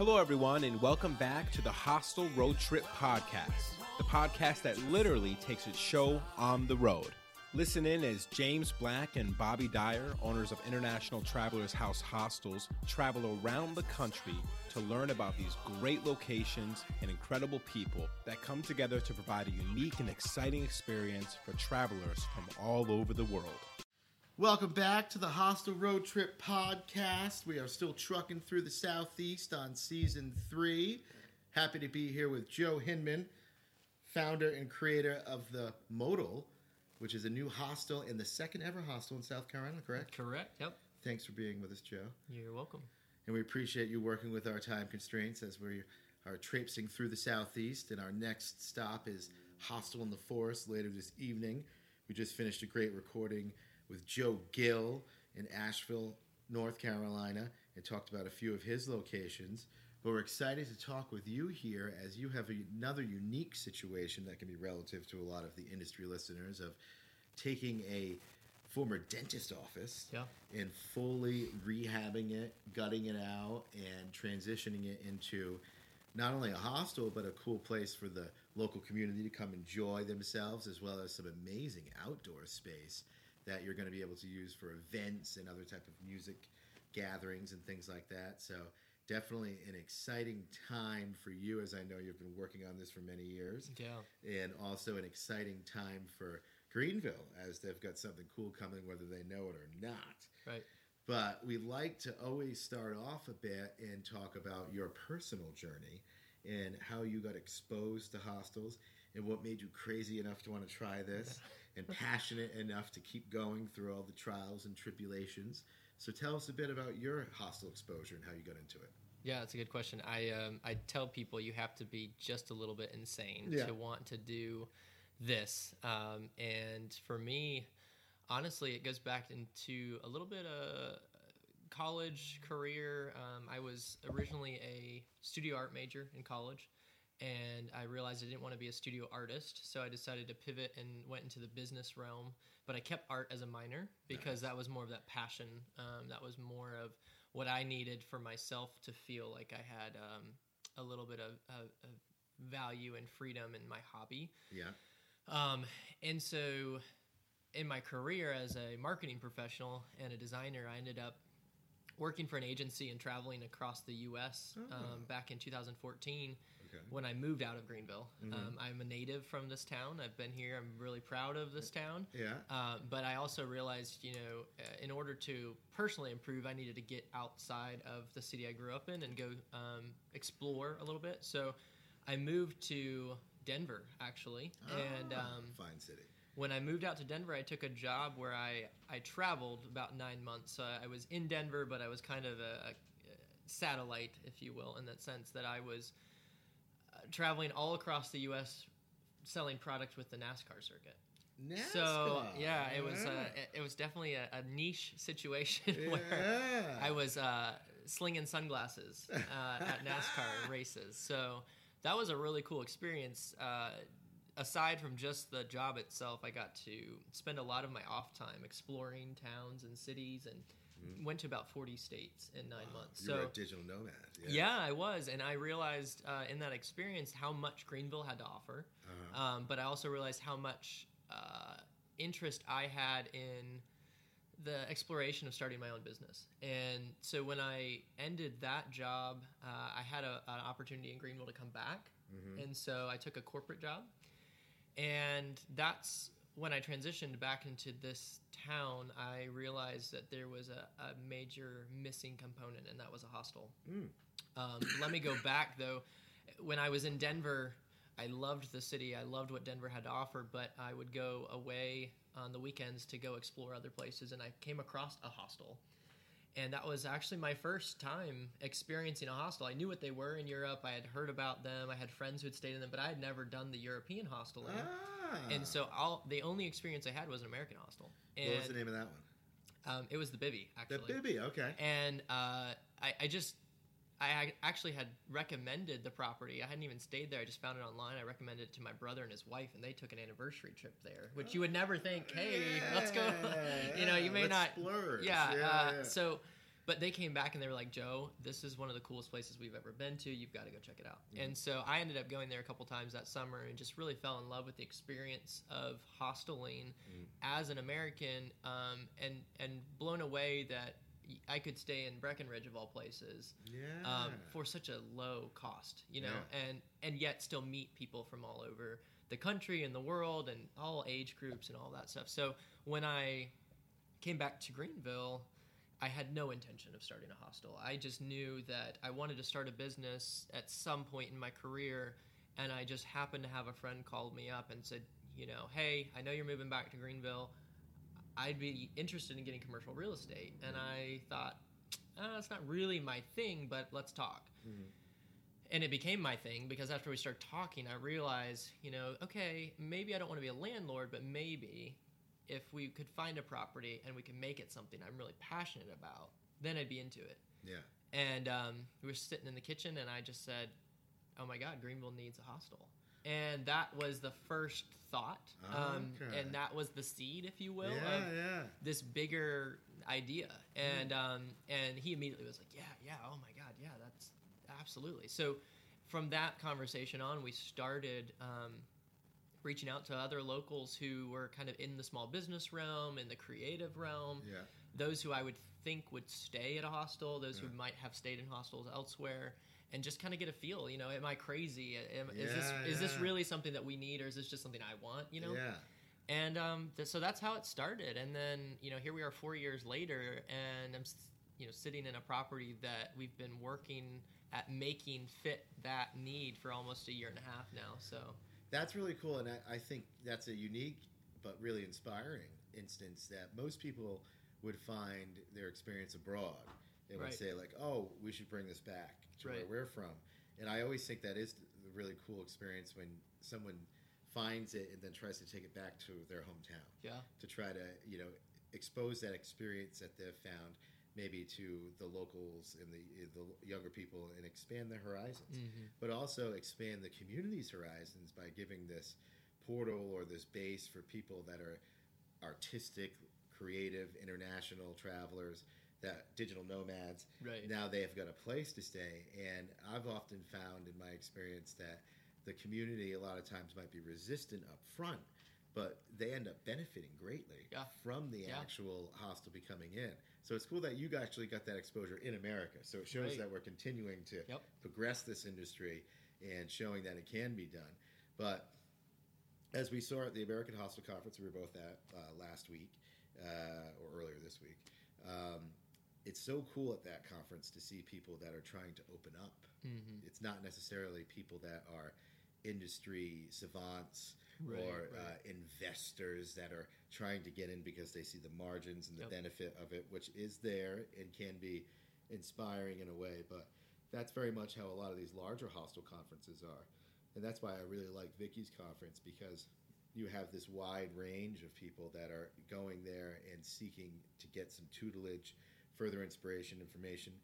Hello, everyone, and welcome back to the Hostel Road Trip Podcast, the podcast that literally takes its show on the road. Listen in as James Black and Bobby Dyer, owners of International Travelers House Hostels, travel around the country to learn about these great locations and incredible people that come together to provide a unique and exciting experience for travelers from all over the world. Welcome back to the Hostel Road Trip Podcast. We are still trucking through the Southeast on season three. Happy to be here with Joe Hinman, founder and creator of the Modal, which is a new hostel and the second ever hostel in South Carolina, correct? Correct. Yep. Thanks for being with us, Joe. You're welcome. And we appreciate you working with our time constraints as we are traipsing through the Southeast. And our next stop is Hostel in the Forest later this evening. We just finished a great recording with Joe Gill in Asheville, North Carolina, and talked about a few of his locations. But we're excited to talk with you here as you have another unique situation that can be relative to a lot of the industry listeners of taking a former dentist office Yeah. and fully rehabbing it, gutting it out, and transitioning it into not only a hostel but a cool place for the local community to come enjoy themselves, as well as some amazing outdoor space that you're going to be able to use for events and other type of music gatherings and things like that. So definitely an exciting time for you, as I know you've been working on this for many years Yeah. and also an exciting time for Greenville as they've got something cool coming, whether they know it or not. Right. But we like to always start off a bit and talk about your personal journey and how you got exposed to hostels and what made you crazy enough to want to try this and passionate enough to keep going through all the trials and tribulations. So tell us a bit about your hostel exposure and how you got into it. Yeah, that's a good question. I um, I tell people you have to be just a little bit insane Yeah. to want to do this. Um, and for me, honestly, it goes back into a little bit of college career. Um, I was originally a studio art major in college, and I realized I didn't want to be a studio artist, so I decided to pivot and went into the business realm. But I kept art as a minor because that was more of that passion. Um, that was more of what I needed for myself to feel like I had um, a little bit of, of, of value and freedom in my hobby. Yeah. Um, and so, in my career as a marketing professional and a designer, I ended up working for an agency and traveling across the U.S. Um, back in 2014 Okay. when I moved out of Greenville. Um, I'm a native from this town. I've been here. I'm really proud of this town. Yeah. Uh, but I also realized, you know, uh, in order to personally improve, I needed to get outside of the city I grew up in and go um, explore a little bit. So I moved to Denver, actually. and Ah, um, fine city. when I moved out to Denver, I took a job where I, I traveled about nine months. So I was in Denver, but I was kind of a, a satellite, if you will, in that sense that I was uh, traveling all across the U.S. selling products with the NASCAR circuit. So yeah, it was Yeah. uh, it, it was definitely a, a niche situation where Yeah. I was uh, slinging sunglasses uh, at NASCAR races. So that was a really cool experience. Uh, aside from just the job itself, I got to spend a lot of my off time exploring towns and cities, and went to about forty states in nine months. You so were a digital nomad. yeah, I was, and I realized uh, in that experience how much Greenville had to offer. Uh-huh. Um, but I also realized how much uh, interest I had in the exploration of starting my own business. And so when I ended that job, uh, I had a, an opportunity in Greenville to come back, and so I took a corporate job, and that's when I transitioned back into this town. I realized that there was a, a major missing component, and that was a hostel. Um, let me go back though. When I was in Denver, I loved the city. I loved what Denver had to offer, but I would go away on the weekends to go explore other places, and I came across a hostel. And that was actually my first time experiencing a hostel. I knew what they were in Europe. I had heard about them. I had friends who had stayed in them, but I had never done the European hostel. Ah. And so all the only experience I had was an American hostel. And what was the name of that one? Um, it was the Bivvi, actually. The. Bivvi. Okay. And uh, I, I just, I actually had recommended the property. I hadn't even stayed there. I just found it online. I recommended it to my brother and his wife, and they took an anniversary trip there, which you would never think. Hey, let's go. you know, you may not. splurge. Yeah. Yeah, uh, yeah. So, but they came back and they were like, Joe, this is one of the coolest places we've ever been to. You've got to go check it out. And so I ended up going there a couple times that summer and just really fell in love with the experience of hosteling as an American, um, and and blown away that I could stay in Breckenridge of all places Yeah. um, for such a low cost, you know, and and yet still meet people from all over the country and the world and all age groups and all that stuff. So when I came back to Greenville, I had no intention of starting a hostel. I just knew that I wanted to start a business at some point in my career, and I just happened to have a friend called me up and said, you know, hey, I know you're moving back to Greenville. I'd be interested in getting commercial real estate, and I thought, uh, it's not really my thing, but let's talk. And it became my thing because after we started talking, I realized, you know, okay, maybe I don't want to be a landlord, but maybe if we could find a property and we can make it something I'm really passionate about, then I'd be into it. yeah. And um, we were sitting in the kitchen, and I just said, "Oh my God, Greenville needs a hostel." And that was the first thought, um, Okay. and that was the seed, if you will, yeah, of yeah. this bigger idea. And um, and he immediately was like, "Yeah, yeah, oh my God, yeah, that's absolutely." So from that conversation on, we started. Um, reaching out to other locals who were kind of in the small business realm in the creative realm Yeah. those who I would think would stay at a hostel, those who might have stayed in hostels elsewhere, and just kind of get a feel. You know, am I crazy? Am, is this Yeah, is this really something that we need, or is this just something I want? You know, Yeah. and um, th- so that's how it started. And then you know, here we are four years later, and I'm you know sitting in a property that we've been working at making fit that need for almost a year and a half now. So That's really cool, and I, I think that's a unique but really inspiring instance that most people would find their experience abroad. They would Right. say like, "Oh, we should bring this back to Right. where we're from," and I always think that is a really cool experience when someone finds it and then tries to take it back to their hometown yeah, to try to you know expose that experience that they've found maybe to the locals and the the younger people and expand their horizons Mhm. but also expand the community's horizons by giving this portal or this base for people that are artistic creative international travelers that digital nomads right, now they have got a place to stay and i've often found in my experience that the community a lot of times might be resistant up front but they end up benefiting greatly Yeah. from the Yeah. actual hostel becoming in so it's cool that you actually got that exposure in america so it shows Right. that we're continuing to Yep. progress this industry and showing that it can be done but as we saw at the american hostel conference we were both at uh, last week uh, or earlier this week um, it's so cool at that conference to see people that are trying to open up. Mhm. It's not necessarily people that are industry savants Right, or Uh, investors that are trying to get in because they see the margins and the Yep. benefit of it, which is there and can be inspiring in a way. But that's very much how a lot of these larger hostel conferences are. And that's why I really like Vicky's conference because you have this wide range of people that are going there and seeking to get some tutelage, further inspiration, information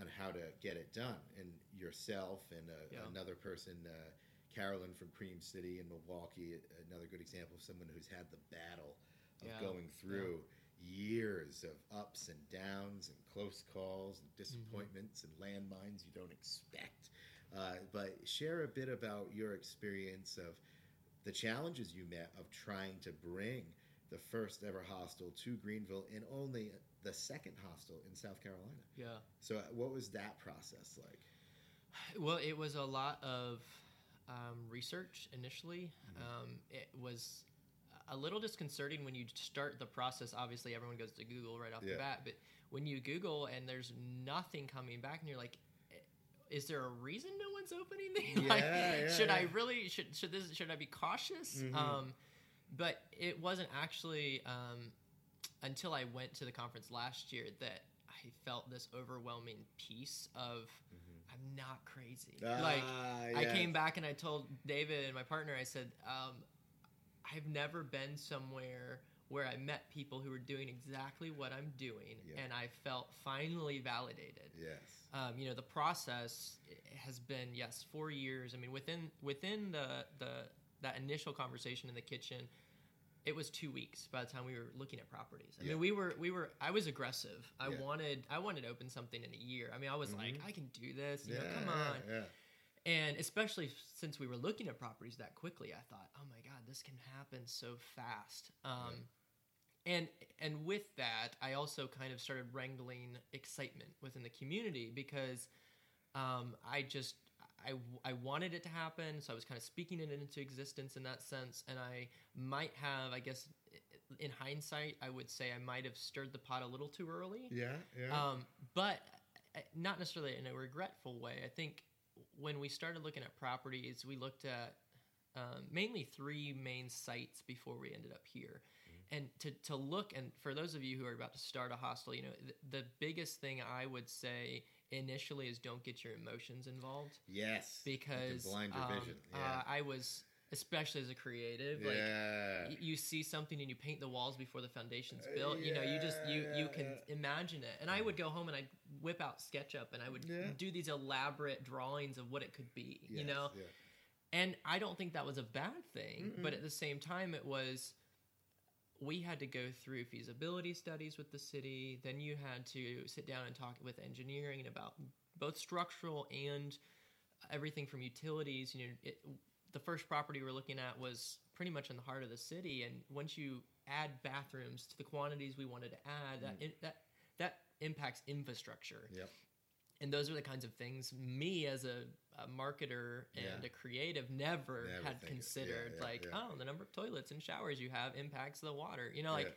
on how to get it done. And yourself and uh, Yeah. another person, uh, Carolyn from Cream City in Milwaukee, another good example of someone who's had the battle of Yeah. going through years of ups and downs and close calls and disappointments and landmines you don't expect. Uh, but share a bit about your experience of the challenges you met of trying to bring the first ever hostel to Greenville and only the second hostel in South Carolina. yeah. So, uh, what was that process like? Well, it was a lot of um, research initially. Mm-hmm. Um, it was a little disconcerting when you start the process. Obviously, everyone goes to Google right off Yeah. the bat, but when you Google and there's nothing coming back, and you're like, "Eh, "Is there a reason no one's opening these? Yeah, like, yeah, should I really should should this should I be cautious?" Mhm. Um, but it wasn't actually um, until I went to the conference last year that I felt this overwhelming piece of I'm not crazy. like Ah, I came back and I told David and my partner, I said, um, I've never been somewhere where I met people who were doing exactly what I'm doing, Yeah. and I felt finally validated. Yes. Um, you know, the process has been yes, four years. I mean, within within the the that initial conversation in the kitchen, it was two weeks by the time we were looking at properties. I Yeah. mean, we were we were. I was aggressive. I Yeah. wanted I wanted to open something in a year. I mean, I was like, Mhm. I can do this. You yeah, know, come on. And especially since we were looking at properties that quickly, I thought, oh my god, this can happen so fast. Um, And and with that, I also kind of started wrangling excitement within the community because um, I just I, I wanted it to happen, so I was kind of speaking it into existence in that sense. And I might have, I guess, in hindsight, I would say I might have stirred the pot a little too early. yeah, yeah. Um, but uh, not necessarily in a regretful way. I think when we started looking at properties, we looked at um, mainly three main sites before we ended up here. And to, to look, and for those of you who are about to start a hostel, you know, the, the biggest thing I would say initially is don't get your emotions involved yes, like because blinder um, vision. uh, I was, especially as a creative, like yeah. y- you see something and you paint the walls before the foundation's built you know you just you Yeah, you yeah, can imagine it and i would go home and i'd whip out sketchup and i would Yeah. do these elaborate drawings of what it could be you know yeah. and i don't think that was a bad thing but Mm-mm. at the same time it was we had to go through feasibility studies with the city then you had to sit down and talk with engineering about both structural and everything from utilities you know it, the first property we're looking at was pretty much in the heart of the city and once you add bathrooms to the quantities we wanted to add that Mm. that that impacts infrastructure Yep. and those are the kinds of things me as a, a marketer and Yeah. a creative never, Never had considered yeah, yeah, like oh the number of toilets and showers you have impacts the water you know like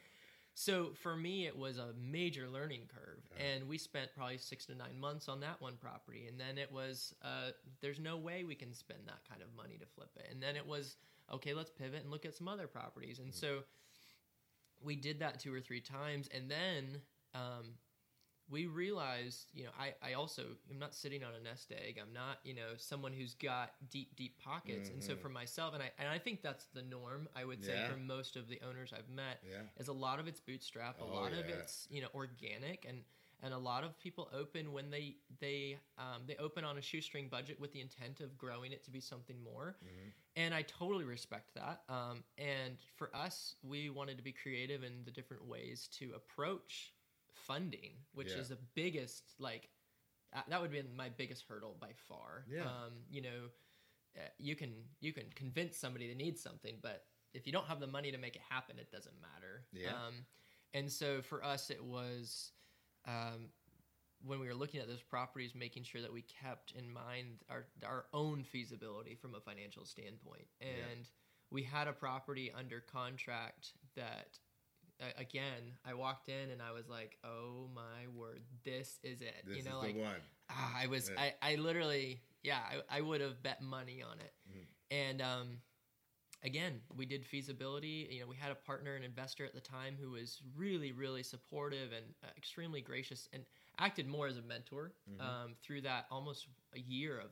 so for me it was a major learning curve Uh-huh. and we spent probably six to nine months on that one property and then it was uh, there's no way we can spend that kind of money to flip it and then it was okay let's pivot and look at some other properties and Mm-hmm. so we did that two or three times and then um, we realized you know I, I also am not sitting on a nest egg i'm not you know someone who's got deep deep pockets and so Mhm. for myself and i and i think that's the norm i would say Yeah. for most of the owners i've met Yeah. is a lot of it's bootstrap a Oh, lot of it's you know organic and and a lot of people open when they they um, they open on a shoestring budget with the intent of growing it to be something more Mhm. and i totally respect that um, and for us we wanted to be creative in the different ways to approach funding which Yeah. is the biggest like uh, that would be my biggest hurdle by far Yeah. um, you know uh, you can you can convince somebody to need something but if you don't have the money to make it happen it doesn't matter Yeah. um, and so for us it was um, when we were looking at those properties making sure that we kept in mind our our own feasibility from a financial standpoint and Yeah. we had a property under contract that again i walked in and i was like oh my word this is it This you know like. Ah, I was Yeah. I, I literally yeah I, I would have bet money on it Mhm. and um again we did feasibility you know we had a partner an investor at the time who was really really supportive and uh, extremely gracious and acted more as a mentor Mhm. um, through that almost a year of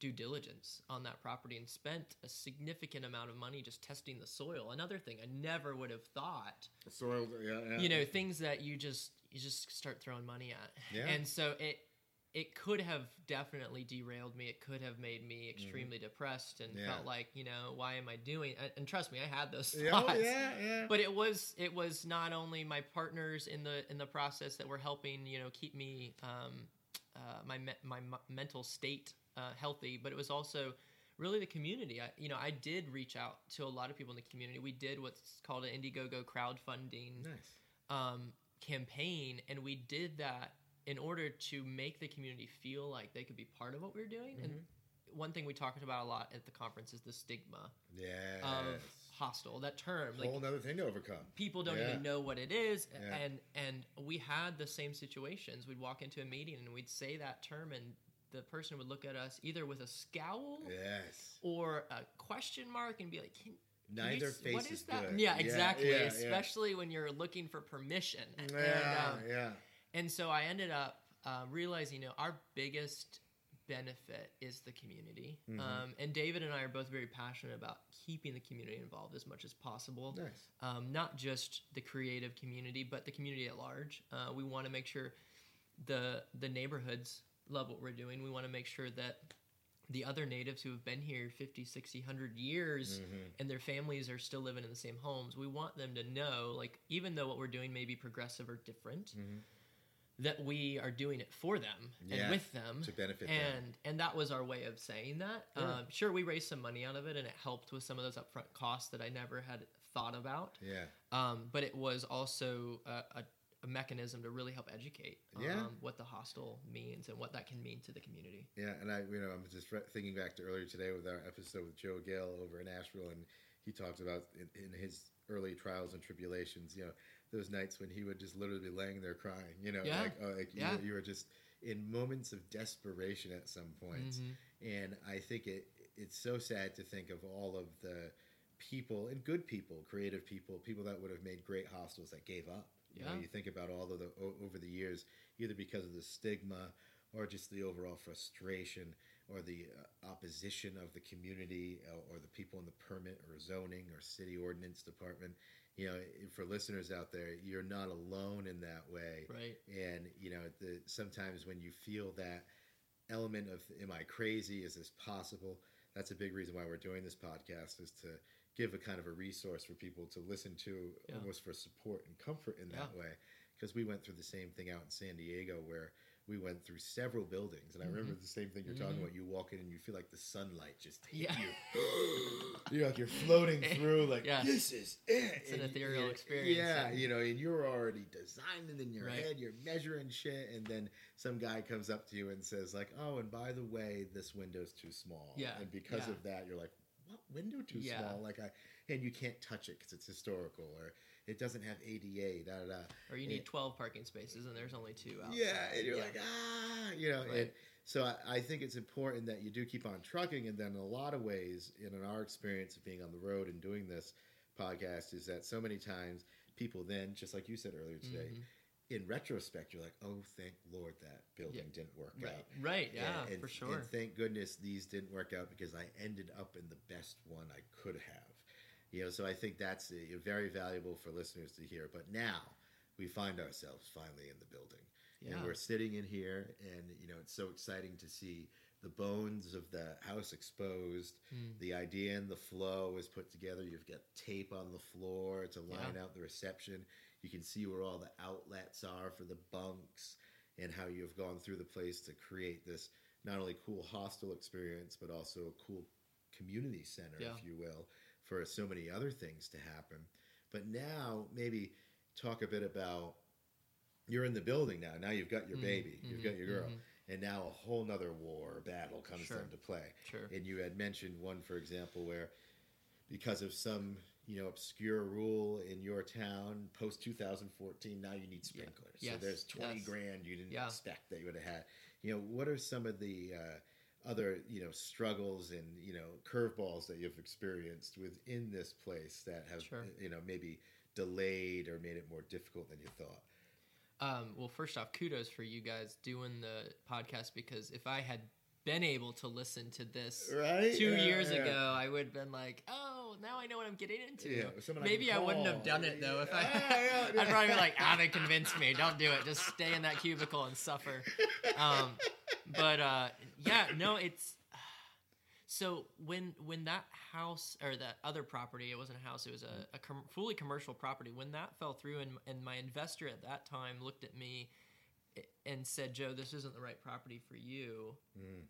due diligence on that property and spent a significant amount of money just testing the soil another thing i never would have thought Soil. Yeah. yeah. you know things that you just you just start throwing money at Yeah. and so it it could have definitely derailed me it could have made me extremely depressed and Mm-hmm. Yeah. felt like you know why am i doing and, and trust me i had those thoughts oh, yeah. Yeah. but it was it was not only my partners in the in the process that were helping you know keep me um, uh, my me- my m- mental state uh, healthy, but it was also really the community. I you know I did reach out to a lot of people in the community. We did what's called an Indiegogo crowdfunding nice. um, campaign, and we did that in order to make the community feel like they could be part of what we were doing. And Mm-hmm. one thing we talked about a lot at the conference is the stigma Yes. of hostel. That term, like Whole other thing to overcome. people don't Yeah. even know what it is Yeah. and and we had the same situations we'd walk into a meeting and we'd say that term and the person would look at us either with a scowl Yes. or a question mark and be like can, you Neither s- face what is is that good. yeah exactly Yeah, yeah. especially when you're looking for permission and Yeah. um, yeah. and so I ended up uh, realizing, you know, our biggest benefit is the community. Mhm. Um, and David and I are both very passionate about keeping the community involved as much as possible. Nice. Um, not just the creative community, but the community at large. Uh, we want to make sure the the neighborhoods love what we're doing. We want to make sure that the other natives who have been here 50 60 100 years Mhm. and their families are still living in the same homes we want them to know like even though what we're doing may be progressive or different Mhm. that we are doing it for them Yeah, and with them to benefit them. and and that was our way of saying that Yeah. um, sure we raised some money out of it and it helped with some of those upfront costs that i never had thought about Yeah. um, but it was also a, a, a mechanism to really help educate Yeah. um, what the hostel means and what that can mean to the community Yeah, and I, you know, I'm just thinking back to earlier today with our episode with Joe Gale over in Asheville, and he talked about in, in his early trials and tribulations, you know, those nights when he would just literally be laying there crying, you know, Yeah. like, oh, like you, Yeah. were, you were just in moments of desperation at some points, Mhm. and I think it it's so sad to think of all of the people and good people, creative people, people that would have made great hostels that gave up. You know, Yeah. you think about all of the over the years, either because of the stigma or just the overall frustration or the uh, opposition of the community uh, or, or the people in the permit or zoning or city ordinance department. You know, for listeners out there, you're not alone in that way. right And you know, the, sometimes when you feel that element of "Am I crazy? Is this possible?" That's a big reason why we're doing this podcast is to give a kind of a resource for people to listen to, Yeah. almost for support and comfort in that way. Because we went through the same thing out in San Diego where we went through several buildings, and I remember the same thing you're talking Mhm. about. You walk in and you feel like the sunlight just hit Yeah. you. you're like you're floating through, like Yeah. this is it. It's an ethereal experience, Yeah, and- you know, and you're already designing in your Right. head. You're measuring shit, and then some guy comes up to you and says, like, "Oh, and by the way, this window's too small." Yeah, and because yeah. of that, you're like, "What window too Yeah. small?" Like I, and you can't touch it because it's historical, or it doesn't have ADA. Da da da. or you Yeah. need 12 parking spaces and there's only two outside. Yeah, and you're like, ah, you know. And so I, I think it's important that you do keep on trucking, and then in a lot of ways, in our experience of being on the road and doing this podcast, is that so many times people then, just like you said earlier today, Mhm. In retrospect, you're like, oh, thank Lord that building Yeah. didn't work right out. right yeah And- and- for sure And thank goodness these didn't work out because I ended up in the best one I could have. You know, so I think that's uh, very valuable for listeners to hear. But now we find ourselves finally in the building. yeah And we're sitting in here, and you know it's so exciting to see the bones of the house exposed. Mm. The idea and the flow is put together. You've got tape on the floor to line out the reception. You can see where all the outlets are for the bunks, and how you've gone through the place to create this not only cool hostel experience, but also a cool community center, Yeah. if you will, for so many other things to happen. But now, maybe talk a bit about you're in the building now. Now you've got your Mm, baby, you've mhm, got your girl, mhm. and now a whole nother war or battle comes Sure. into play. sure And you had mentioned one, for example, where because of some you know obscure rule in your town post 2014, now you need sprinklers. So Yes, there's 20 yes. grand you didn't Yeah. expect that you would have had. You know, what are some of the uh, other you know struggles and you know curveballs that you've experienced within this place that have Sure. you know maybe delayed or made it more difficult than you thought? Um, well, first off, kudos for you guys doing the podcast because if I had been able to listen to this Right? two Yeah, years yeah. ago, I would have been like, "Oh, now I know what I'm getting into." Yeah, someone I Maybe I, wouldn't have done it though. If I, I'd probably be like, "Ah, they convinced me. Don't do it. Just stay in that cubicle and suffer." Um, but uh, yeah, no, it's so when when that house or that other property, it wasn't a house, it was a, a com- fully commercial property. When that fell through, and and my investor at that time looked at me and said, "Joe, this isn't the right property for you." Mm.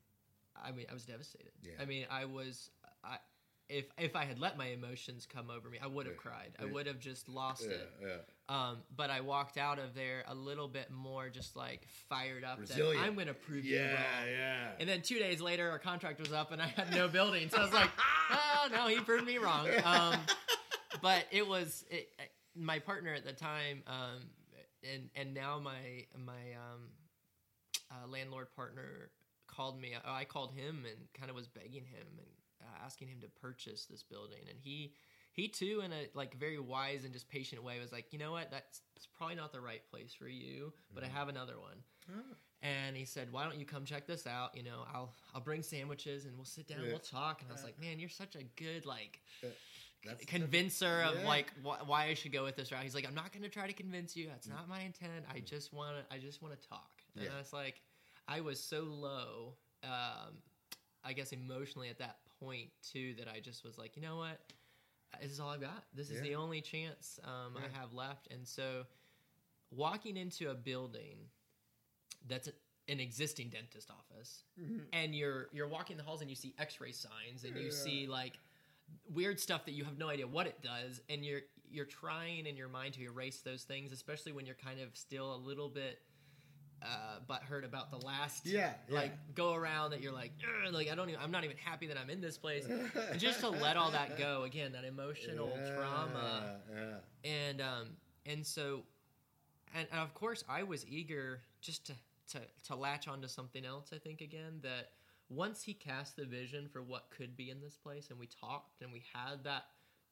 I mean, I was devastated. Yeah. I mean, I was, I, if if I had let my emotions come over me, I would have Yeah. cried. I would have just lost Yeah, it. yeah. Um, but I walked out of there a little bit more, just like fired up. Resilient. That I'm going to prove you Yeah, wrong. yeah. And then two days later, our contract was up, and I had no building. So I was like, "Oh no, he proved me wrong." Um, but it was it, my partner at the time, um, and and now my my um, uh, landlord partner called me. I called him and kind of was begging him and uh, asking him to purchase this building, and he he too, in a like very wise and just patient way, was like, you know what, that's it's probably not the right place for you, but I have another one. Ah. And he said, "Why don't you come check this out? You know, I'll I'll bring sandwiches and we'll sit down, and Yeah. we'll talk." And I was like, "Man, you're such a good like That's- her of yeah. like wh- why I should go with this route." He's like, "I'm not going to try to convince you. That's Mm. not my intent. I just want to I just want to talk." And Yeah. I was like, I was so low. Um, I guess emotionally at that point too that I just was like, you know what, this is all I've got. This is Yeah. the only chance um. I have left, and so walking into a building that's a, an existing dentist office, and you're you're walking the halls and you see X-ray signs and you see like weird stuff that you have no idea what it does, and you're you're trying in your mind to erase those things, especially when you're kind of still a little bit uh, butthurt about the last Yeah, yeah. like go around that you're like like I don't even I'm not even happy that I'm in this place, and just to let all that go again that emotional trauma Yeah. and um and so and, and of course i was eager just to, to to latch onto something else i think again that once he cast the vision for what could be in this place and we talked and we had that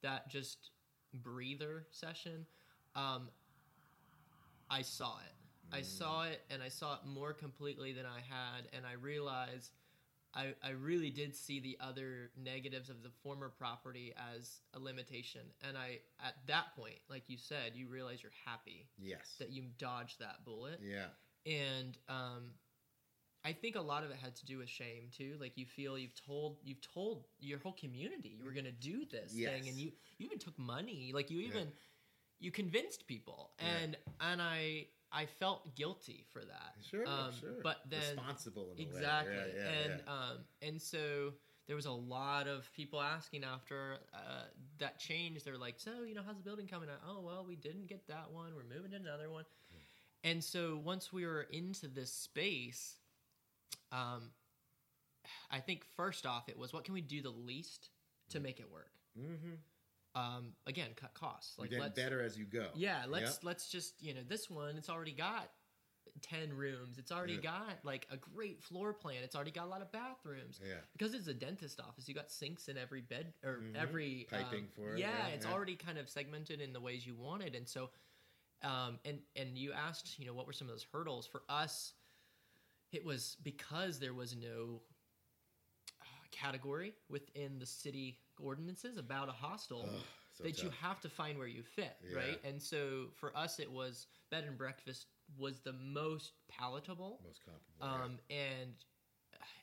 that just breather session um i saw it i saw it and i saw it more completely than i had and i realized I, I really did see the other negatives of the former property as a limitation. And I, at that point, like you said, you realize you're happy Yes. that you dodged that bullet. Yeah. And um, I think a lot of it had to do with shame too. Like you feel you've told you've told your whole community you were going to do this Yes. thing, and you you even took money. Like you Yeah. even you convinced people, Yeah. and and I I felt guilty for that. Sure. Um, sure. But then responsible in a way. exactly Yeah, yeah, and yeah. um and so there was a lot of people asking after uh, that change they're like so you know how's the building coming out oh well we didn't get that one we're moving to another one and so once we were into this space um i think first off it was what can we do the least to make it work mm-hmm. um again cut costs Like getting better as you go. yeah, let's Yep. let's just you know this one. It's already got ten rooms. It's already Yeah. got like a great floor plan. It's already got a lot of bathrooms. Yeah. Because it's a dentist office, you got sinks in every bed or Mhm. every um, Piping for it, Yeah, yeah, it's yeah. already kind of segmented in the ways you wanted, and so, um, and and you asked, you know, what were some of those hurdles for us? It was because there was no uh, category within the city ordinances about a hostel so that you have to find where you fit, Yeah. right? And so for us, it was bed and breakfast was the most palatable, most comparable. yeah. um, and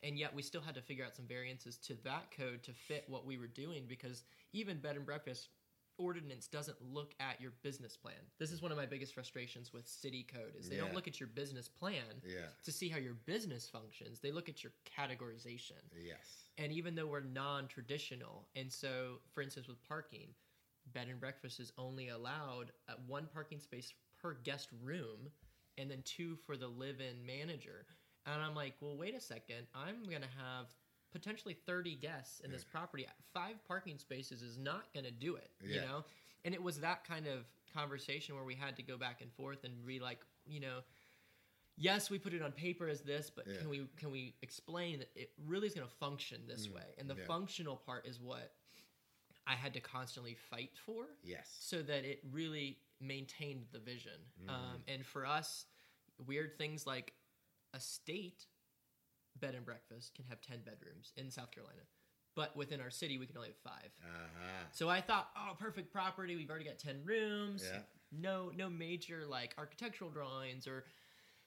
and yet we still had to figure out some variances to that code to fit what we were doing because even bed and breakfast ordinance doesn't look at your business plan. This is one of my biggest frustrations with city code is they don't look at your business plan yeah. to see how your business functions. They look at your categorization Yes. and even though we're non-traditional and so for instance with parking bed and breakfast is only allowed at one parking space per guest room and then two for the live-in manager and i'm like well wait a second i'm going to have potentially 30 guests in this property five parking spaces is not going to do it you know and it was that kind of conversation where we had to go back and forth and be like you know yes, we put it on paper as this, but Yeah. can we can we explain that it really is going to function this Mm, way? And the yeah. functional part is what I had to constantly fight for, Yes. so that it really maintained the vision. Mm-hmm. Um, and for us, weird things like a state bed and breakfast can have ten bedrooms in South Carolina, but within our city we can only have five. Uh-huh. So I thought, oh, perfect property. We've already got ten rooms. Yeah. No, no major like architectural drawings or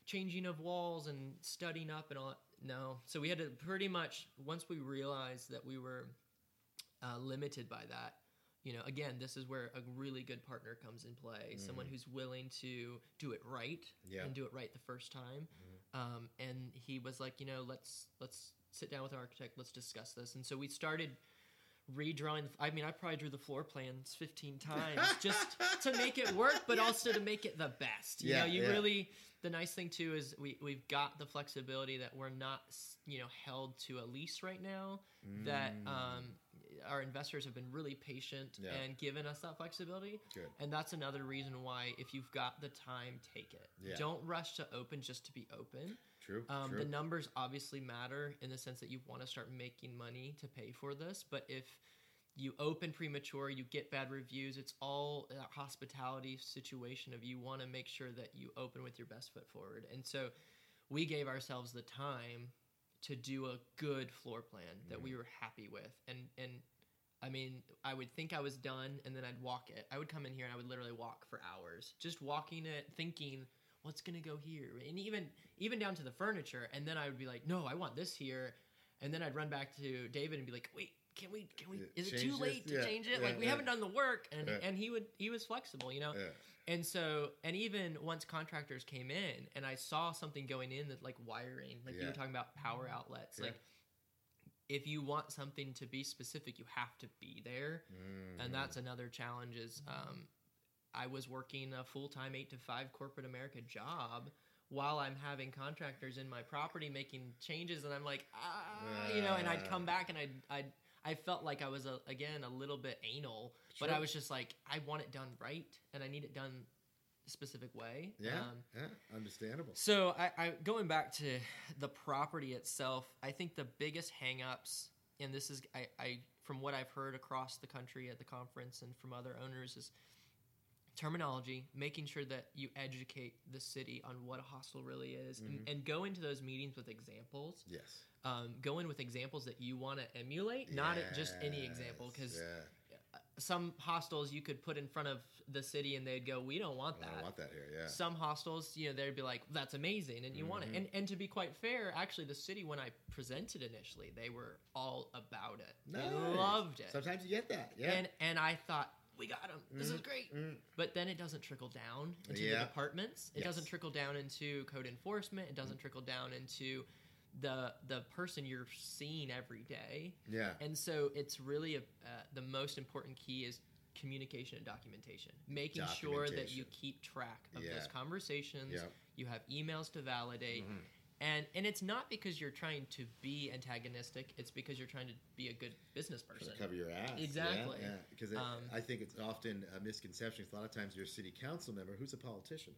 changing of walls and studying up and all. No. So we had to pretty much once we realized that we were uh, limited by that. You know, again, this is where a really good partner comes in play. Someone who's willing to do it right Mm. Yeah. And do it right the first time. Um, and he was like, you know, let's let's sit down with our architect. Let's discuss this. And so we started redrawing. The, I mean, I probably drew the floor plans 15 times just to make it work, but also to make it the best. You Yeah, know, you yeah. really. The nice thing too is we we've got the flexibility that we're not you know held to a lease right now. That um, our investors have been really patient. Yeah. and given us that flexibility. Good. And that's another reason why, if you've got the time, take it. Yeah. Don't rush to open just to be open. True. Um, true. the numbers obviously matter in the sense that you want to start making money to pay for this. But if you open premature, you get bad reviews. It's all a hospitality situation of you want to make sure that you open with your best foot forward. And so we gave ourselves the time to do a good floor plan that we mm-hmm. were happy with. And and I mean, I would think I was done and then I'd walk it. I would come in here and I would literally walk for hours, just walking it, thinking what's going to go here. And even even down to the furniture and then I would be like, "No, I want this here." and then I'd run back to David and be like, "Wait, can we? Can we? Yeah, Is it too this? late to Yeah, change it? yeah, like we haven't done the work." And and he would he was flexible, you know. Yeah. And so, and even once contractors came in, and I saw something going in that like wiring, like you were talking about power outlets, Yeah. like. If you want something to be specific, you have to be there, Mm-hmm. and that's another challenge. Is um, I was working a full time eight to five corporate America job while I'm having contractors in my property making changes, and I'm like, ah, you know, and I'd come back and I'd, I'd I felt like I was a, again a little bit anal, but I was just like, I want it done right, and I need it done a specific way. Yeah, Um, yeah, understandable. so I, I going back to the property itself, I think the biggest hangups, and this is I, I from what I've heard across the country at the conference and from other owners is terminology, making sure that you educate the city on what a hostel really is, and, and go into those meetings with examples. Yes. Um, go in with examples that you want to emulate, not just any example, because yeah. some hostels you could put in front of the city and they'd go, "We don't want I that." don't want that here. Yeah. some hostels, you know, they'd be like, "That's amazing," and you want Mm-hmm. it. And and to be quite fair, actually, the city when I presented initially, they were all about it. They Nice. loved it. Sometimes you get that. Yeah. And and I thought, we got them. This is Mhm. great. Mm. But then it doesn't trickle down into Yeah. the departments. It doesn't trickle down into code enforcement. It doesn't trickle down into the the person you're seeing every day. yeah. And so it's really a, uh, the most important key is communication and documentation. Making sure that you keep track of Yeah. those conversations. Yep. You have emails to validate. Mhm. And and it's not because you're trying to be antagonistic, it's because you're trying to be a good business person. to cover your ass. Exactly. Yeah. Because Um, I think it's often a misconception. A lot of times, you're a city council member, who's a politician,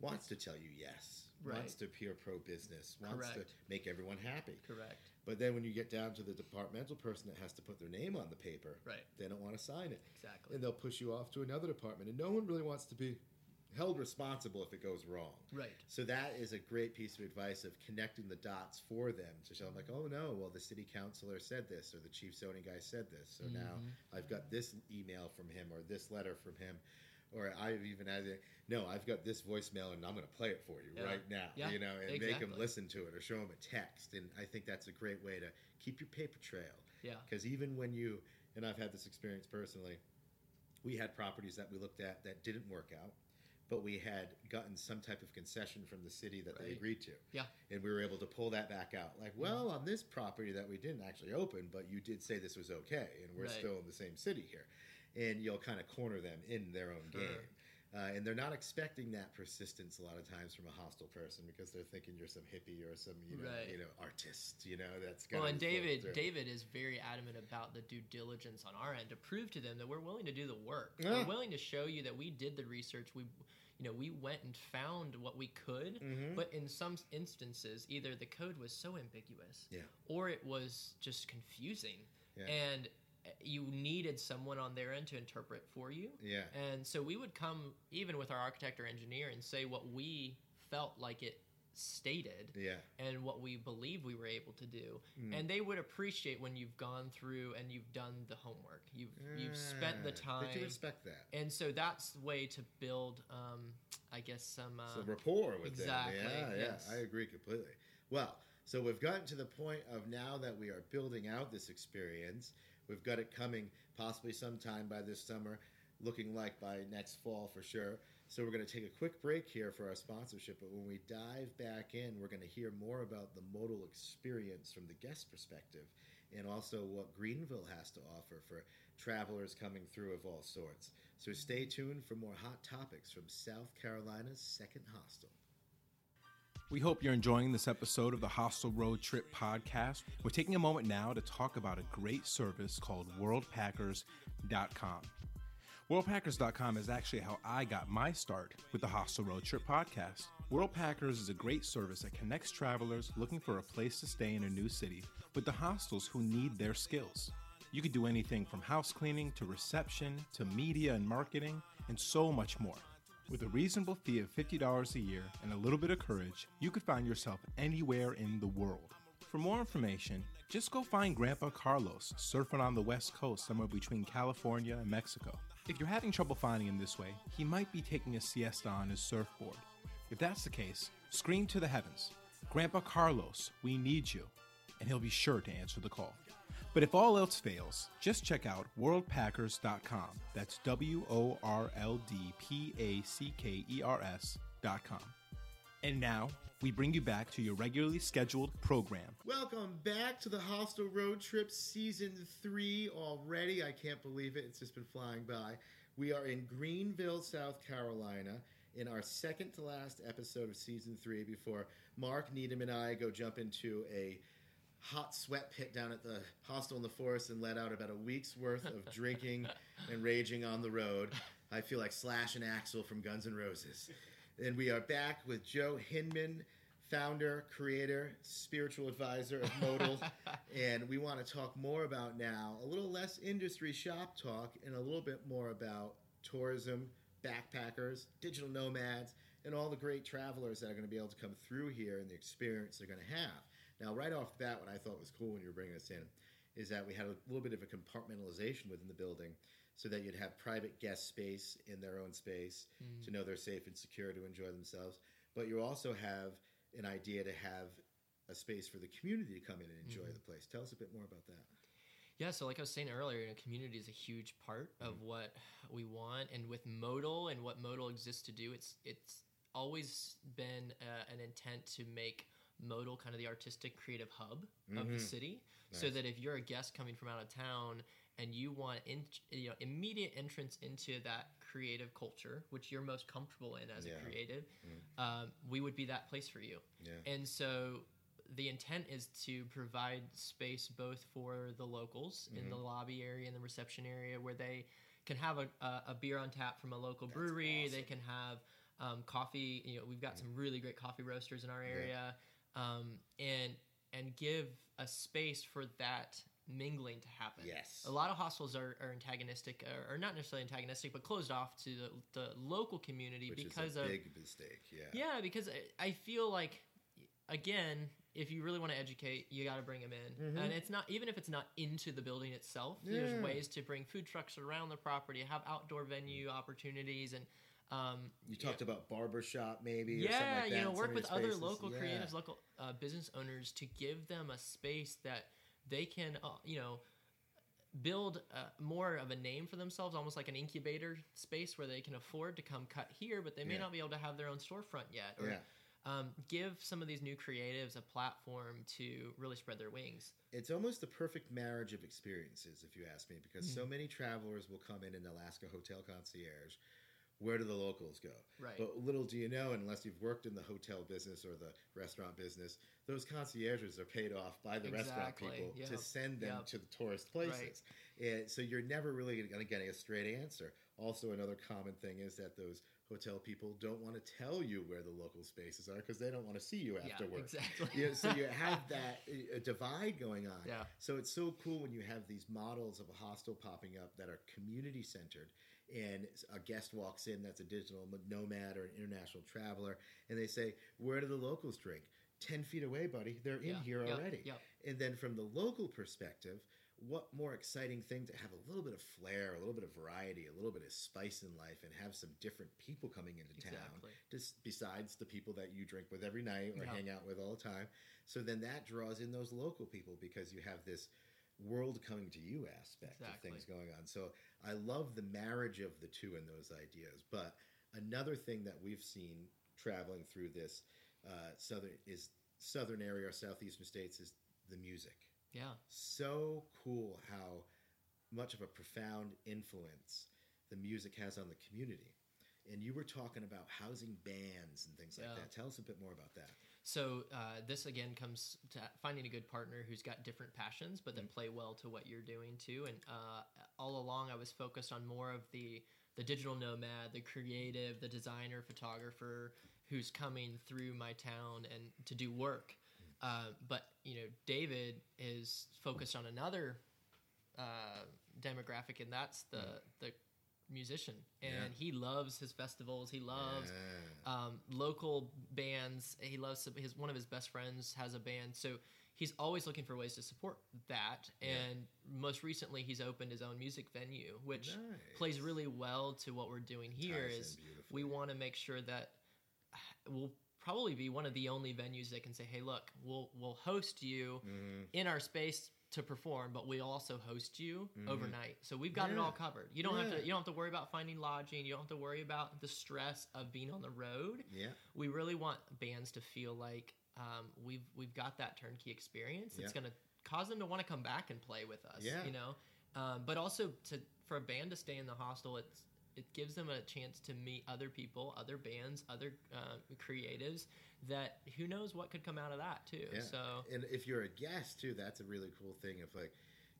wants to tell you yes, wants to appear pro business, wants Correct. to make everyone happy. Correct. But then when you get down to the departmental person that has to put their name on the paper, Right. they don't want to sign it. Exactly. And they'll push you off to another department. And no one really wants to be held responsible if it goes wrong. Right. So that is a great piece of advice of connecting the dots for them to show them like, oh no, well the city councilor said this or the chief zoning guy said this. So now Mhm. I've got this email from him or this letter from him. Or I've even had it, no, I've got this voicemail and I'm going to play it for you Yeah. right now, Yeah, you know, and make them listen to it or show them a text. And I think that's a great way to keep your paper trail. Yeah. Because even when you, and I've had this experience personally, we had properties that we looked at that didn't work out, but we had gotten some type of concession from the city that they agreed to. Yeah. And we were able to pull that back out. Like, mm-hmm. well, on this property that we didn't actually open, but you did say this was okay, and we're Right. still in the same city here. And you'll kind of corner them in their own Sure. game. Uh, and they're not expecting that persistence a lot of times from a hostel person because they're thinking you're some hippie or some you know Right. you know artist you know that's Well, and David. David is very adamant about the due diligence on our end to prove to them that we're willing to do the work. Yeah. We're willing to show you that we did the research. We, you know, we went and found what we could. Mhm. But in some instances, either the code was so ambiguous, Yeah. or it was just confusing, Yeah. and you needed someone on their end to interpret for you. yeah And so we would come, even with our architect or engineer, and say what we felt like it stated yeah and what we believe we were able to do. Mm. And they would appreciate when you've gone through and you've done the homework. You've you've spent the time. They can respect that. and so that's the way to build, um, I guess, some. Uh, Some rapport with exactly, them. Yeah, yes. yeah, I agree completely. Well, so we've gotten to the point of now that we are building out this experience. We've got it coming possibly sometime by this summer, looking like by next fall for sure. So we're going to take a quick break here for our sponsorship. But when we dive back in, we're going to hear more about the modal experience from the guest perspective and also what Greenville has to offer for travelers coming through of all sorts. So stay tuned for more hot topics from South Carolina's second hostel. We hope you're enjoying this episode of the Hostel Road Trip podcast. We're taking a moment now to talk about a great service called WorldPackers.com. WorldPackers.com is actually how I got my start with the Hostel Road Trip podcast. WorldPackers is a great service that connects travelers looking for a place to stay in a new city with the hostels who need their skills. You could do anything from house cleaning to reception to media and marketing and so much more. With a reasonable fee of $50 a year and a little bit of courage, you could find yourself anywhere in the world. For more information, just go find Grandpa Carlos surfing on the west coast somewhere between California and Mexico. If you're having trouble finding him this way, he might be taking a siesta on his surfboard. If that's the case, scream to the heavens Grandpa Carlos, we need you. and he'll be sure to answer the call. But if all else fails, just check out worldpackers.com. That's W O R L D P A C K E R S.com. And now, we bring you back to your regularly scheduled program. Welcome back to the Hostel Road Trip Season 3 already. I can't believe it. It's just been flying by. We are in Greenville, South Carolina, in our second to last episode of Season 3 before Mark Needham and I go jump into a hot sweat pit down at the hostel in the forest and let out about a week's worth of drinking and raging on the road. I feel like Slash and Axl from Guns N' Roses. And we are back with Joe Hinman, founder, creator, spiritual advisor of Modal. and we want to talk more about now a little less industry shop talk and a little bit more about tourism, backpackers, digital nomads, and all the great travelers that are going to be able to come through here and the experience they're going to have. Now, right off the bat, what I thought was cool when you were bringing us in is that we had a little bit of a compartmentalization within the building so that you'd have private guest space in their own space Mm. to know they're safe and secure to enjoy themselves. But you also have an idea to have a space for the community to come in and enjoy Mm-hmm. the place. Tell us a bit more about that. Yeah, so like I was saying earlier, you know, community is a huge part of Mm-hmm. what we want, and with Modal and what Modal exists to do, it's it's always been uh, an intent to make Modal kind of the artistic creative hub of the Mhm. city, so that if you're a guest coming from out of town and you want in, you know immediate entrance into that creative culture, which you're most comfortable in as Yeah. a creative, Mm. um, we would be that place for you. Yeah. And so the intent is to provide space both for the locals in Mm-hmm. the lobby area and the reception area where they can have a, a, a beer on tap from a local That's brewery. They can have um, coffee. You know, we've got some really great coffee roasters in our area, um, and and give a space for that mingling to happen. Yes. A lot of hostels are, are antagonistic, or, or not necessarily antagonistic, but closed off to the, the local community Which because is a of big mistake. Yeah. yeah, because I, I feel like, again, if you really want to educate, you got to bring them in, and it's not even if it's not into the building itself. Mm-hmm. Yeah. There's ways to bring food trucks around the property, have outdoor venue opportunities, and um, You talked about barbershop maybe. or something yeah, like that you know, work with other local Yeah. creatives, local uh, business owners to give them a space that they can, uh, you know, build uh, more of a name for themselves, almost like an incubator space where they can afford to come cut here, but they may Yeah. not be able to have their own storefront yet, or Yeah. um, give some of these new creatives a platform to really spread their wings. It's almost the perfect marriage of experiences, if you ask me, because so Mm-hmm. many travelers will come in an Alaska hotel concierge. Where do the locals go? Right. But little do you know, unless you've worked in the hotel business or the restaurant business, those concierges are paid off by the restaurant Exactly. people to send them Yep. to the tourist places. And so you're never really going to get a straight answer. Also, another common thing is that those hotel people don't want to tell you where the local spaces are because they don't want to see you afterwards. Yeah, exactly. So you have that uh, divide going on. Yeah. So it's so cool when you have these models of a hostel popping up that are community centered, and a guest walks in that's a digital nomad or an international traveler, and they say, "Where do the locals drink?" Ten feet away, buddy. They're in Yeah, here yep, already. And then from the local perspective, what more exciting thing to have a little bit of flair, a little bit of variety, a little bit of spice in life, and have some different people coming into town, just besides the people that you drink with every night or hang out with all the time. So then that draws in those local people because you have this world coming to you aspect Exactly. of things going on. So I love the marriage of the two in those ideas. But another thing that we've seen traveling through this uh, southern is southern area or southeastern states is the music. Yeah. So cool how much of a profound influence the music has on the community. And you were talking about housing bands and things like Yeah. that. Tell us a bit more about that. So uh, this again comes to finding a good partner who's got different passions, but that Mm-hmm. play well to what you're doing too. And uh, all along, I was focused on more of the the digital nomad, the creative, the designer, photographer who's coming through my town and to do work. Mm. Uh, but you know, David is focused on another uh, demographic, and that's the the musician. And. Yeah. he loves his festivals. He loves Yeah. um, local bands. He loves his one of his best friends has a band, so he's always looking for ways to support that. And most recently, he's opened his own music venue, which plays really well to what we're doing here. Is we want to make sure that we'll probably be one of the only venues that can say, "Hey, look, we'll we'll host you in our space to perform, but we also host you overnight. So we've got it all covered. You don't have to you don't have to worry about finding lodging. You don't have to worry about the stress of being on the road. Yeah. We really want bands to feel like um, we've we've got that turnkey experience. It's Yeah. going to cause them to want to come back and play with us. Yeah. You know, um, but also to for a band to stay in the hostel, it's it gives them a chance to meet other people, other bands, other uh, creatives. That who knows what could come out of that too. Yeah. So and if you're a guest too, that's a really cool thing. If like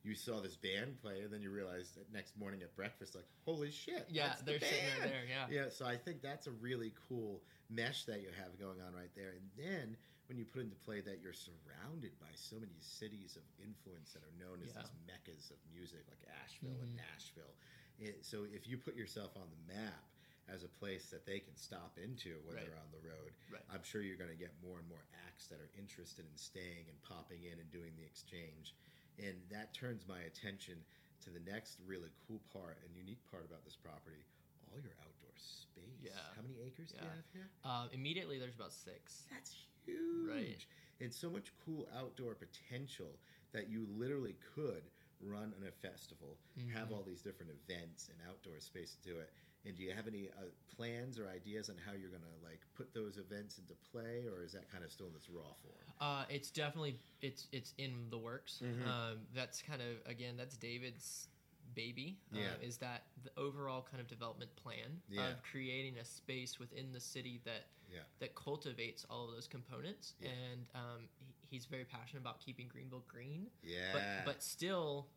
you saw this band play, and then you realize that next morning at breakfast, like holy shit, yeah, they're sitting right there. Yeah. Yeah, so I think that's a really cool mesh that you have going on right there. And then when you put into play that you're surrounded by so many cities of influence that are known as Yeah. these meccas of music, like Asheville and Mhm. Nashville. It, so if you put yourself on the map as a place that they can stop into when Right. they're on the road, Right. I'm sure you're going to get more and more acts that are interested in staying and popping in and doing the exchange. And that turns my attention to the next really cool part and unique part about this property all your outdoor space. Yeah. How many acres do you have here? Um, immediately, there's about six. That's huge. Right. And so much cool outdoor potential that you literally could run on a festival, have Mhm. all these different events and outdoor space to do it. And do you have any uh, plans or ideas on how you're going to like put those events into play, or is that kind of still in its raw form? Uh, it's definitely it's it's in the works. Mhm. Um, that's kind of again that's David's baby. Yeah. Uh, is that the overall kind of development plan Yeah. of creating a space within the city that Yeah. that cultivates all of those components, and um, he, he's very passionate about keeping Greenville green, Yeah. but but still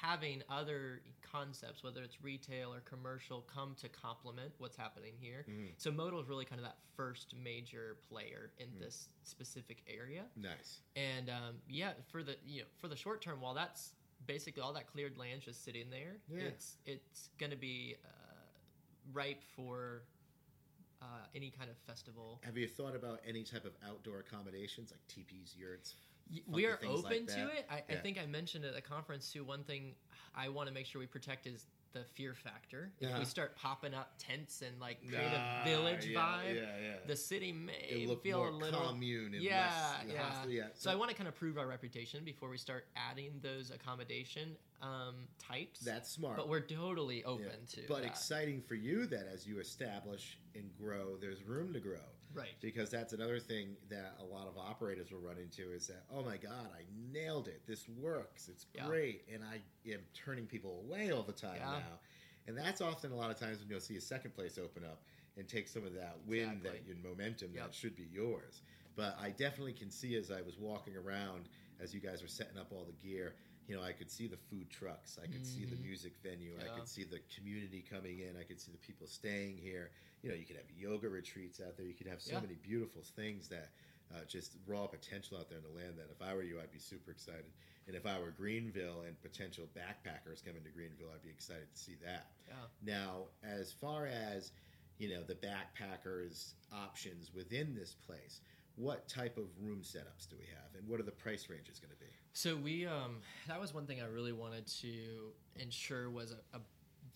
having other concepts, whether it's retail or commercial, come to complement what's happening here. Mhm. So Modal is really kind of that first major player in Mm. this specific area. nice. And um, yeah, for the you know for the short term, while that's basically all that cleared land just sitting there, Yeah. it's it's going to be uh, ripe for uh, any kind of festival. Have you thought about any type of outdoor accommodations like teepees, yurts? Y- funky we are things like open to it. I, I think I mentioned at the conference too. One thing I want to make sure we protect is the fear factor. If Uh-huh. we start popping up tents and like create Nah, a village yeah, vibe, Yeah, yeah. the city may feel more a little commune yeah, less yeah. hostile. Yeah. So I want to kind of prove our reputation before we start adding those accommodation um, types. that's smart. but we're totally open Yeah. to. But that. exciting for you that as you establish and grow, there's room to grow. right? Because that's another thing that a lot of operators will run into is that, oh my God, I nailed it. This works. It's Yeah. great. And I am turning people away all the time Yeah. now. And that's often a lot of times when you'll see a second place open up and take some of that wind Exactly. that your momentum Yep. that should be yours. But I definitely can see as I was walking around as you guys were setting up all the gear, you know, I could see the food trucks, I could see the Mhm. music venue, I could see the community coming in, I could see the people staying here. You know, you could have yoga retreats out there. You could have so Yeah. many beautiful things that uh, just raw potential out there in the land. That if I were you, I'd be super excited. And if I were Greenville and potential backpackers coming to Greenville, I'd be excited to see that. Yeah. Now, as far as you know, the backpackers options within this place, what type of room setups do we have, and what are the price ranges going to be? So we um that was one thing I really wanted to ensure was a, a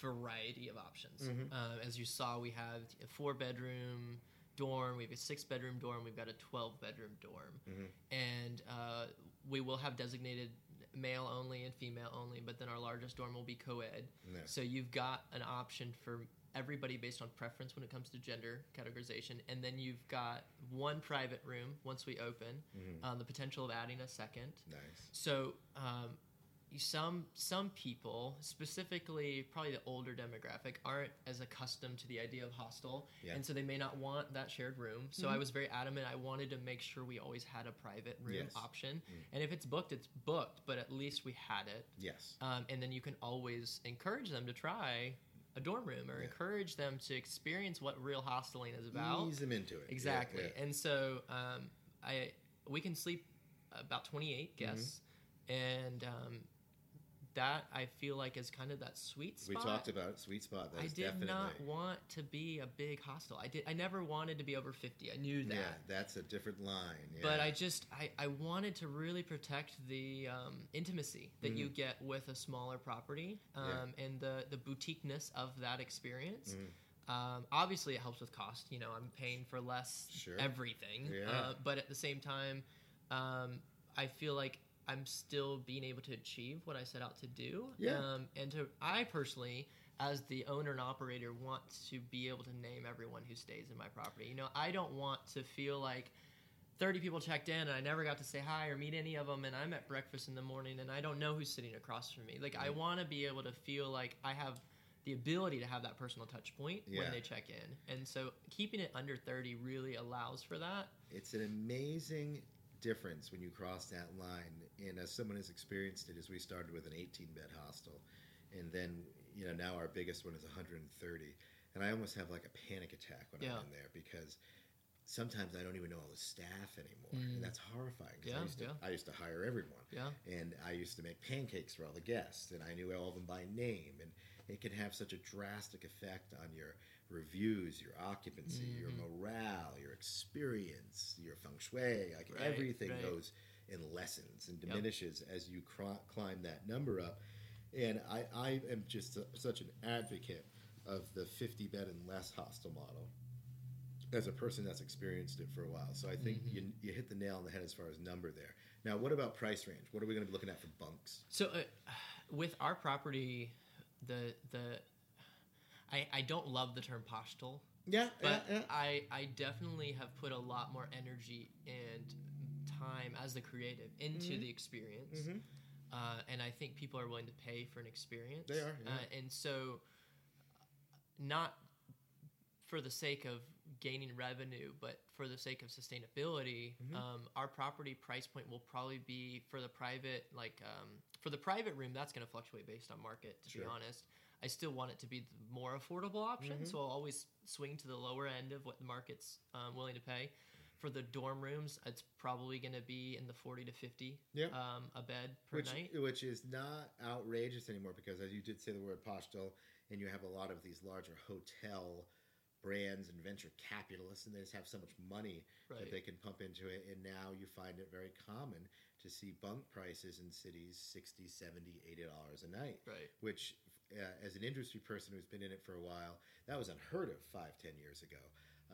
variety of options. Mhm. Uh, as you saw, we have a four bedroom dorm, we have a six bedroom dorm, we've got a twelve bedroom dorm, Mhm. and uh, we will have designated male only and female only. But then our largest dorm will be co-ed. Yeah. So you've got an option for everybody based on preference when it comes to gender categorization, and then you've got one private room once we open. Mhm. Um, the potential of adding a second. Nice. So um, you- some some people, specifically probably the older demographic, aren't as accustomed to the idea of hostel, Yeah. and so they may not want that shared room. So I was very adamant. I wanted to make sure we always had a private room Yes. option, Mm. and if it's booked, it's booked. But at least we had it, Yes. um, and then you can always encourage them to try a dorm room or Yeah. encourage them to experience what real hosteling is about. Ease them into it. Exactly. yeah. And so um, I we can sleep about 28 Mm-hmm. guests, and um, that I feel like is kind of that sweet spot. We talked about sweet spot. That I did definitely. not want to be a big hostel. I did. I never wanted to be over 50. I knew that. Yeah, that's a different line. Yeah. But I just I, I wanted to really protect the um, intimacy that you Mhm. get with a smaller property um, Yeah. and the the boutiqueness of that experience. Mhm. Um, obviously, it helps with cost. You know, I'm paying for less Sure. everything. Yeah. Uh, but at the same time, um, I feel like I'm still being able to achieve what I set out to do. Yeah. Um, and to I personally, as the owner and operator, want to be able to name everyone who stays in my property. You know, I don't want to feel like 30 people checked in and I never got to say hi or meet any of them and I'm at breakfast in the morning and I don't know who's sitting across from me. Like I want to be able to feel like I have the ability to have that personal touch point Yeah. when they check in. And so keeping it under 30 really allows for that. It's an amazing difference when you cross that line. And as someone who's experienced it, as we started with an 18 bed hostel, and then you know now our biggest one is 130, and I almost have like a panic attack when Yeah. I'm in there because sometimes I don't even know all the staff anymore, Mm. and that's horrifying. 'cause I used to yeah. I used to hire everyone. Yeah. and I used to make pancakes for all the guests, and I knew all of them by name, and it can have such a drastic effect on your reviews, your occupancy, your Mhm. morale, your experience, your feng shui. Like Right, everything right. goes in lessons and Yep. diminishes as you cr- climb that number up. And I, I am just a- such an advocate of the 50 bed and less hostel model as a person that's experienced it for a while. So I think Mhm. you, you hit the nail on the head as far as number there. Now, what about price range? What are we going to be looking at for bunks? So uh, with our property, the the I, I don't love the term poshtel, Yeah, but I I definitely have put a lot more energy and time as the creative into Mhm. the experience, Mhm. uh, and I think people are willing to pay for an experience. They are, yeah. uh, and so not for the sake of gaining revenue, but for the sake of sustainability, Mhm. um, our property price point will probably be for the private, like um, for the private room, that's going to fluctuate based on market. To be honest, I still want it to be the more affordable option, Mhm. so I'll always swing to the lower end of what the market's um, willing to pay. For the dorm rooms, it's probably going to be in the forty to fifty Yeah. um, a bed per which night. which is not outrageous anymore because as you did say the word poshtel and you have a lot of these larger hotel brands and venture capitalists and they just have so much money that they can pump into it and now you find it very common to see bunk prices in cities 60 70 80 dollars a night Right. which uh, as an industry person who's been in it for a while that was unheard of five ten years ago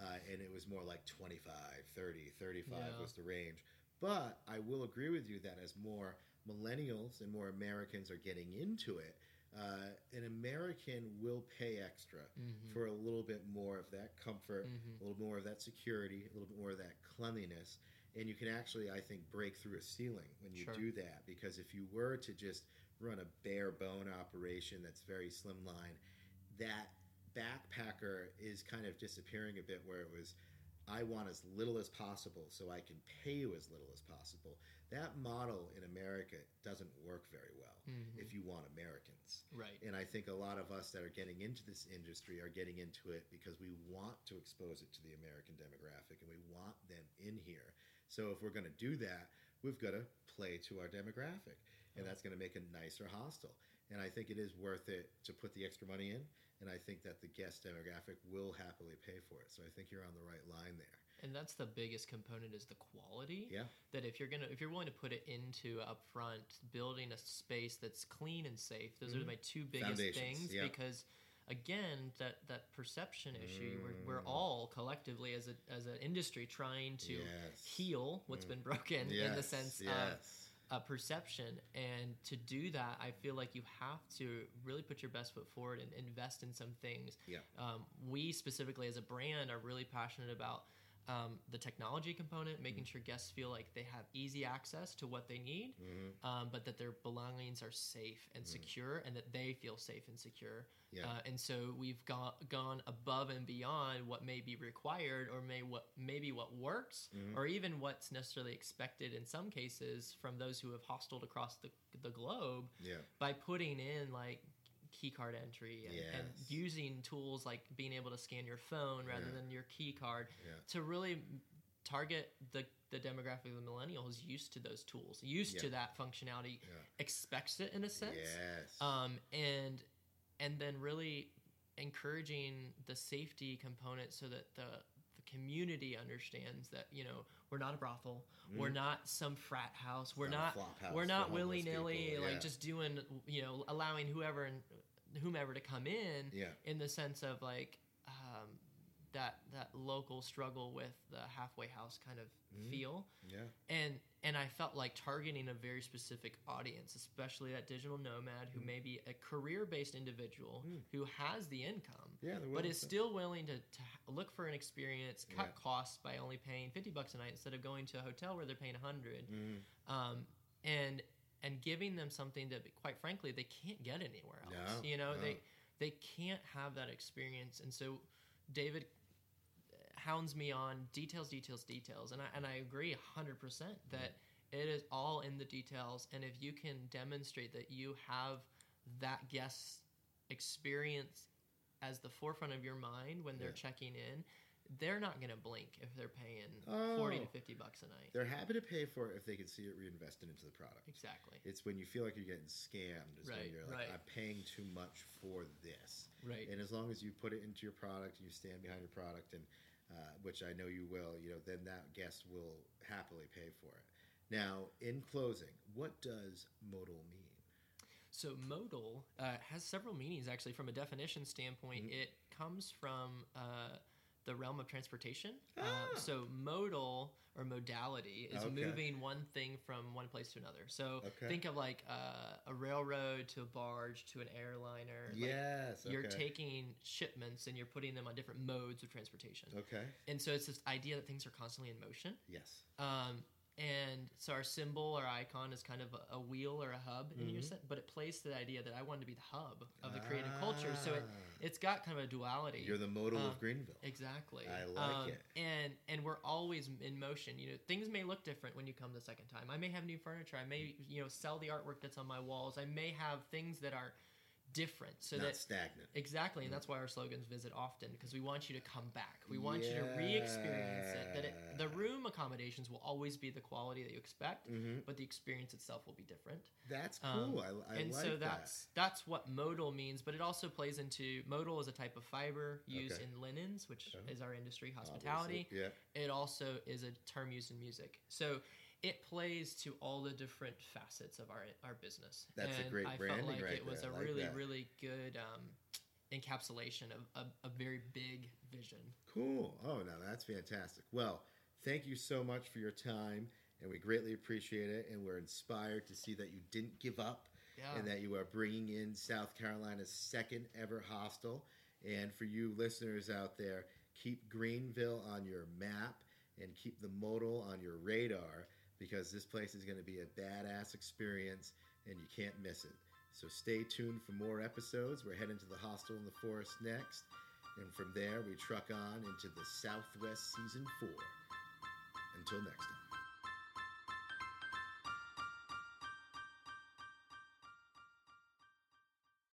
uh, and it was more like 25 30 35 Yeah. was the range but i will agree with you that as more millennials and more americans are getting into it uh, an american will pay extra Mhm. for a little bit more of that comfort Mhm. a little more of that security a little bit more of that cleanliness and you can actually i think break through a ceiling when you Sure. do that because if you were to just run a bare bone operation that's very slimline that backpacker is kind of disappearing a bit where it was i want as little as possible so i can pay you as little as possible that model in america doesn't work very well Mhm. if you want americans Right. and I think a lot of us that are getting into this industry are getting into it because we want to expose it to the American demographic and we want them in here. So if we're going to do that, we've got to play to our demographic. And that's going to make a nicer hostel. And I think it is worth it to put the extra money in. And I think that the guest demographic will happily pay for it. So I think you're on the right line there. and that's the biggest component is the quality Yeah. that if you're gonna if you're willing to put it into upfront building a space that's clean and safe those are Mhm. my two biggest things yeah. because again that that perception issue we're, we're Mm. all collectively as a as an industry trying to yes. heal what's Mm. been broken yes. in the sense of yes. Uh, perception and to do that i feel like you have to really put your best foot forward and invest in some things Yeah. um, we specifically as a brand are really passionate about um, the technology component making Mm. sure guests feel like they have easy access to what they need Mhm. um, but that their belongings are safe and secure and that they feel safe and secure Yeah. uh, and so we've gone gone above and beyond what may be required or may what maybe what works Mhm. or even what's necessarily expected in some cases from those who have hosteled across the, the globe yeah. by putting in like key card entry and, and using tools like being able to scan your phone rather Yeah. than your key card Yeah. to really target the, the demographic of the millennial who's used to those tools used to that functionality Yeah. expects it in a sense Yes. um, and and then really encouraging the safety component so that the the community understands that you know we're not a brothel we're Mhm. not some frat house we're Not not house we're not willy nilly people, like yeah. just doing you know allowing whoever and whomever to come in yeah. in the sense of like um, that that local struggle with the halfway house kind of Mhm. feel Yeah. and and I felt like targeting a very specific audience, especially that digital nomad who Mm. may be a career-based individual Mm. who has the income, Yeah. but is to- still willing to, to look for an experience, cut Yeah. costs by only paying fifty bucks a night instead of going to a hotel where they're paying a hundred, Mhm. um, and and giving them something that, quite frankly, they can't get anywhere else. No, you know, no. they they can't have that experience, and so David hounds me on details, details, details, and I and I agree hundred percent mm-hmm. that it is all in the details. And if you can demonstrate that you have that guest experience as the forefront of your mind when they're Yeah. checking in, they're not going to blink if they're paying Oh. forty to fifty bucks a night. They're happy to pay for it if they can see it reinvested into the product. Exactly. It's when you feel like you're getting scammed is when Right, you're like, right. I'm paying too much for this. Right. And as long as you put it into your product and you stand behind your product, and uh, which I know you will, you know, then that guest will happily pay for it. Now, in closing, what does modal mean? So modal uh, has several meanings actually. From a definition standpoint, Mhm. it comes from uh, the realm of transportation. Ah. Uh, so modal or modality is Okay. moving one thing from one place to another. So Okay. think of like uh, a railroad to a barge to an airliner. Like, yes. you're okay. taking shipments and you're putting them on different modes of transportation. Okay. And so it's this idea that things are constantly in motion. Yes. Um, and so our symbol, our icon, is kind of a, a wheel or a hub in your Mhm. set, but it plays to the idea that I wanted to be the hub of the creative culture. So it Ah. It's got kind of a duality. You're the modal Um, of Greenville. Exactly. I like um, it. And and we're always in motion. You know, things may look different when you come the second time. I may have new furniture. I may you know sell the artwork that's on my walls. I may have things that are different. So Not that stagnant. Exactly, and that's why our slogans visit often because we want you to come back. We want you to re-experience it. That it, the room accommodations will always be the quality that you expect, hmm but the experience itself will be different. That's Um, cool. I, I and like so that. that's that's what modal means, but it also plays into modal is a type of fiber used Okay. in linens, which Uh-huh. is our industry, hospitality. Obviously. Yeah. It also is a term used in music. So it plays to all the different facets of our our business. That's a and great I branding felt like right it was there. a like really that. really good um, encapsulation of a, a very big vision. Cool. Oh, now that's fantastic. Well, thank you so much for your time, and we greatly appreciate it. And we're inspired to see that you didn't give up Yeah. and that you are bringing in South Carolina's second ever hostel. And for you listeners out there, keep Greenville on your map and keep the modal on your radar because this place is going to be a badass experience and you can't miss it. So stay tuned for more episodes. We're heading to the hostel in the forest next. And from there, we truck on into the Southwest Season 4. Until next time.